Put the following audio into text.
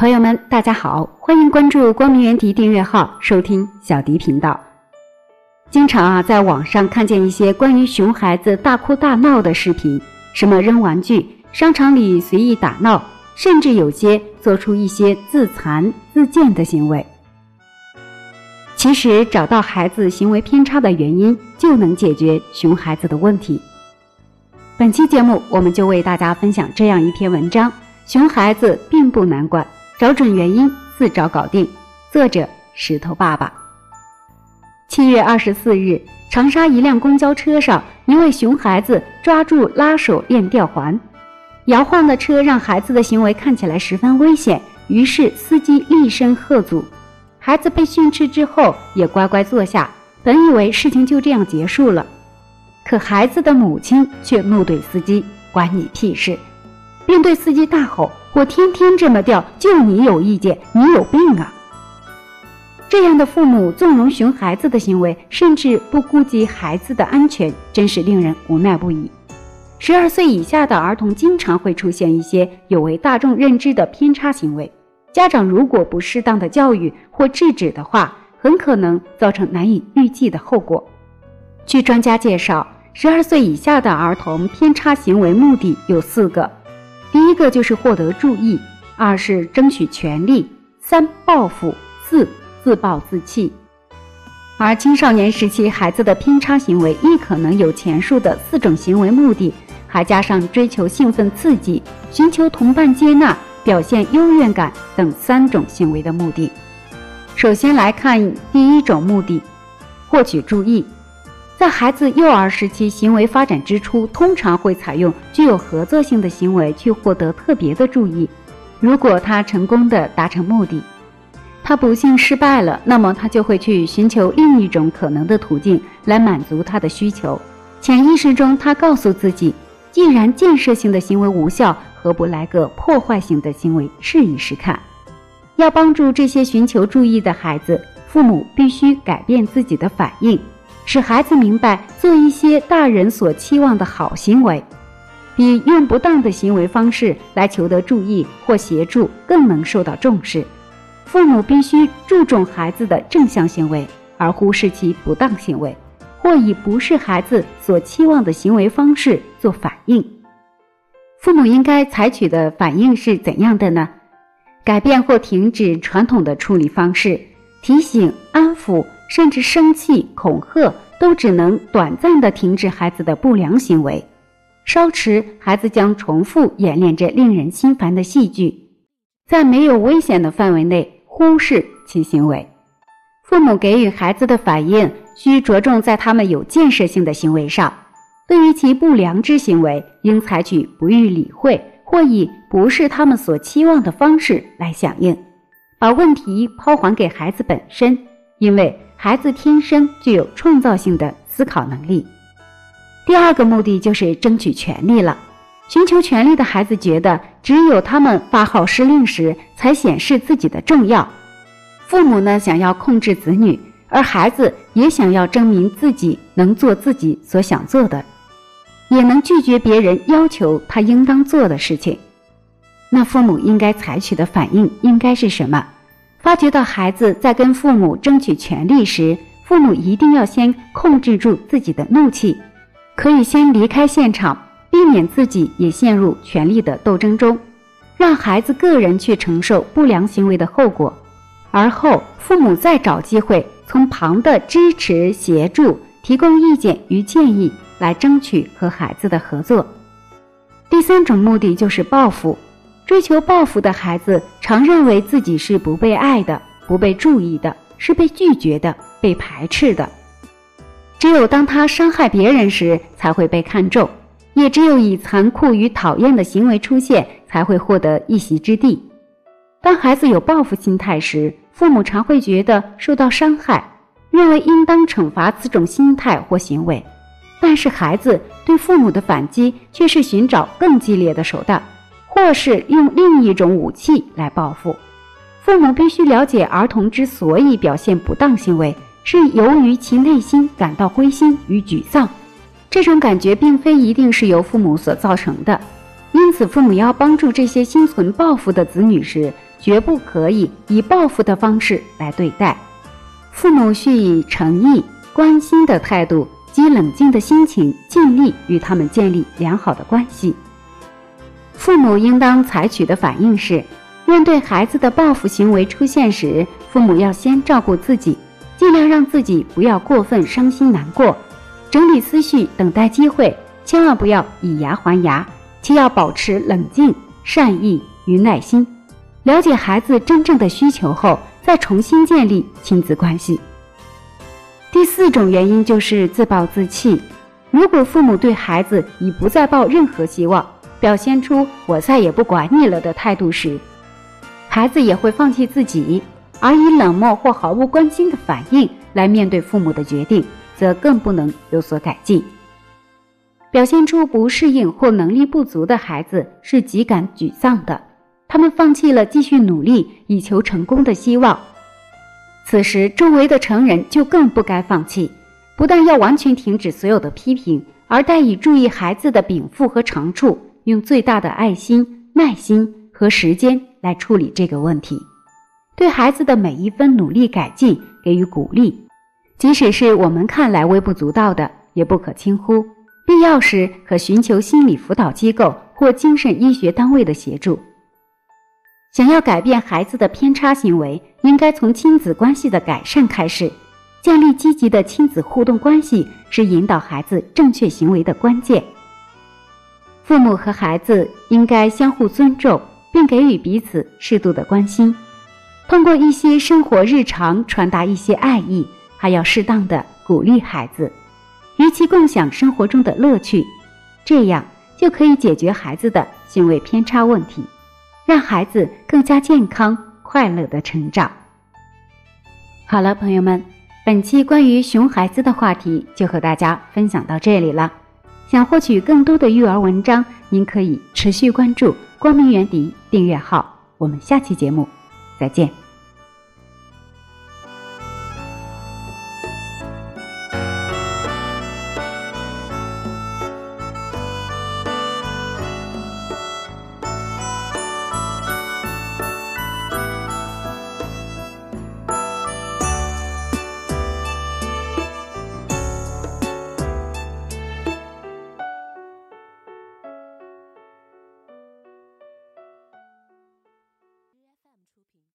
朋友们，大家好，欢迎关注光明园迪订阅号，收听小迪频道。经常啊，在网上看见一些关于熊孩子大哭大闹的视频，什么扔玩具、商场里随意打闹，甚至有些做出一些自残自贱的行为。其实，找到孩子行为偏差的原因，就能解决熊孩子的问题。本期节目，我们就为大家分享这样一篇文章：熊孩子并不难管。找准原因，自找搞定。作者：石头爸爸。七月二十四日，长沙一辆公交车上，一位熊孩子抓住拉手链吊环，摇晃的车让孩子的行为看起来十分危险，于是司机厉声喝阻。孩子被训斥之后，也乖乖坐下。本以为事情就这样结束了，可孩子的母亲却怒怼司机：“关你屁事！”并对司机大吼。我天天这么吊，就你有意见？你有病啊！这样的父母纵容熊孩子的行为，甚至不顾及孩子的安全，真是令人无奈不已。十二岁以下的儿童经常会出现一些有违大众认知的偏差行为，家长如果不适当的教育或制止的话，很可能造成难以预计的后果。据专家介绍，十二岁以下的儿童偏差行为目的有四个。第一个就是获得注意，二是争取权利，三报复，四自暴自弃。而青少年时期孩子的偏差行为亦可能有前述的四种行为目的，还加上追求兴奋刺激、寻求同伴接纳、表现优越感等三种行为的目的。首先来看第一种目的，获取注意。在孩子幼儿时期，行为发展之初，通常会采用具有合作性的行为去获得特别的注意。如果他成功的达成目的，他不幸失败了，那么他就会去寻求另一种可能的途径来满足他的需求。潜意识中，他告诉自己，既然建设性的行为无效，何不来个破坏性的行为试一试看？要帮助这些寻求注意的孩子，父母必须改变自己的反应。使孩子明白，做一些大人所期望的好行为，比用不当的行为方式来求得注意或协助更能受到重视。父母必须注重孩子的正向行为，而忽视其不当行为，或以不是孩子所期望的行为方式做反应。父母应该采取的反应是怎样的呢？改变或停止传统的处理方式，提醒、安抚。甚至生气、恐吓都只能短暂的停止孩子的不良行为，稍迟，孩子将重复演练着令人心烦的戏剧，在没有危险的范围内忽视其行为。父母给予孩子的反应需着重在他们有建设性的行为上，对于其不良之行为，应采取不予理会或以不是他们所期望的方式来响应，把问题抛还给孩子本身，因为。孩子天生具有创造性的思考能力。第二个目的就是争取权利了。寻求权利的孩子觉得，只有他们发号施令时，才显示自己的重要。父母呢，想要控制子女，而孩子也想要证明自己能做自己所想做的，也能拒绝别人要求他应当做的事情。那父母应该采取的反应应该是什么？发觉到孩子在跟父母争取权利时，父母一定要先控制住自己的怒气，可以先离开现场，避免自己也陷入权力的斗争中，让孩子个人去承受不良行为的后果，而后父母再找机会从旁的支持、协助、提供意见与建议，来争取和孩子的合作。第三种目的就是报复。追求报复的孩子常认为自己是不被爱的、不被注意的，是被拒绝的、被排斥的。只有当他伤害别人时，才会被看重；也只有以残酷与讨厌的行为出现，才会获得一席之地。当孩子有报复心态时，父母常会觉得受到伤害，认为应当惩罚此种心态或行为。但是孩子对父母的反击却是寻找更激烈的手段。或是用另一种武器来报复，父母必须了解儿童之所以表现不当行为，是由于其内心感到灰心与沮丧。这种感觉并非一定是由父母所造成的，因此父母要帮助这些心存报复的子女时，绝不可以以报复的方式来对待。父母需以诚意、关心的态度及冷静的心情，尽力与他们建立良好的关系。父母应当采取的反应是：面对孩子的报复行为出现时，父母要先照顾自己，尽量让自己不要过分伤心难过，整理思绪，等待机会，千万不要以牙还牙，且要保持冷静、善意与耐心，了解孩子真正的需求后，再重新建立亲子关系。第四种原因就是自暴自弃。如果父母对孩子已不再抱任何希望，表现出“我再也不管你了”的态度时，孩子也会放弃自己，而以冷漠或毫无关心的反应来面对父母的决定，则更不能有所改进。表现出不适应或能力不足的孩子是极感沮丧的，他们放弃了继续努力以求成功的希望。此时，周围的成人就更不该放弃，不但要完全停止所有的批评，而带以注意孩子的禀赋和长处。用最大的爱心、耐心和时间来处理这个问题，对孩子的每一分努力改进给予鼓励，即使是我们看来微不足道的，也不可轻忽。必要时可寻求心理辅导机构或精神医学单位的协助。想要改变孩子的偏差行为，应该从亲子关系的改善开始。建立积极的亲子互动关系是引导孩子正确行为的关键。父母和孩子应该相互尊重，并给予彼此适度的关心，通过一些生活日常传达一些爱意，还要适当的鼓励孩子，与其共享生活中的乐趣，这样就可以解决孩子的行为偏差问题，让孩子更加健康快乐的成长。好了，朋友们，本期关于熊孩子的话题就和大家分享到这里了。想获取更多的育儿文章，您可以持续关注“光明园迪”订阅号。我们下期节目再见。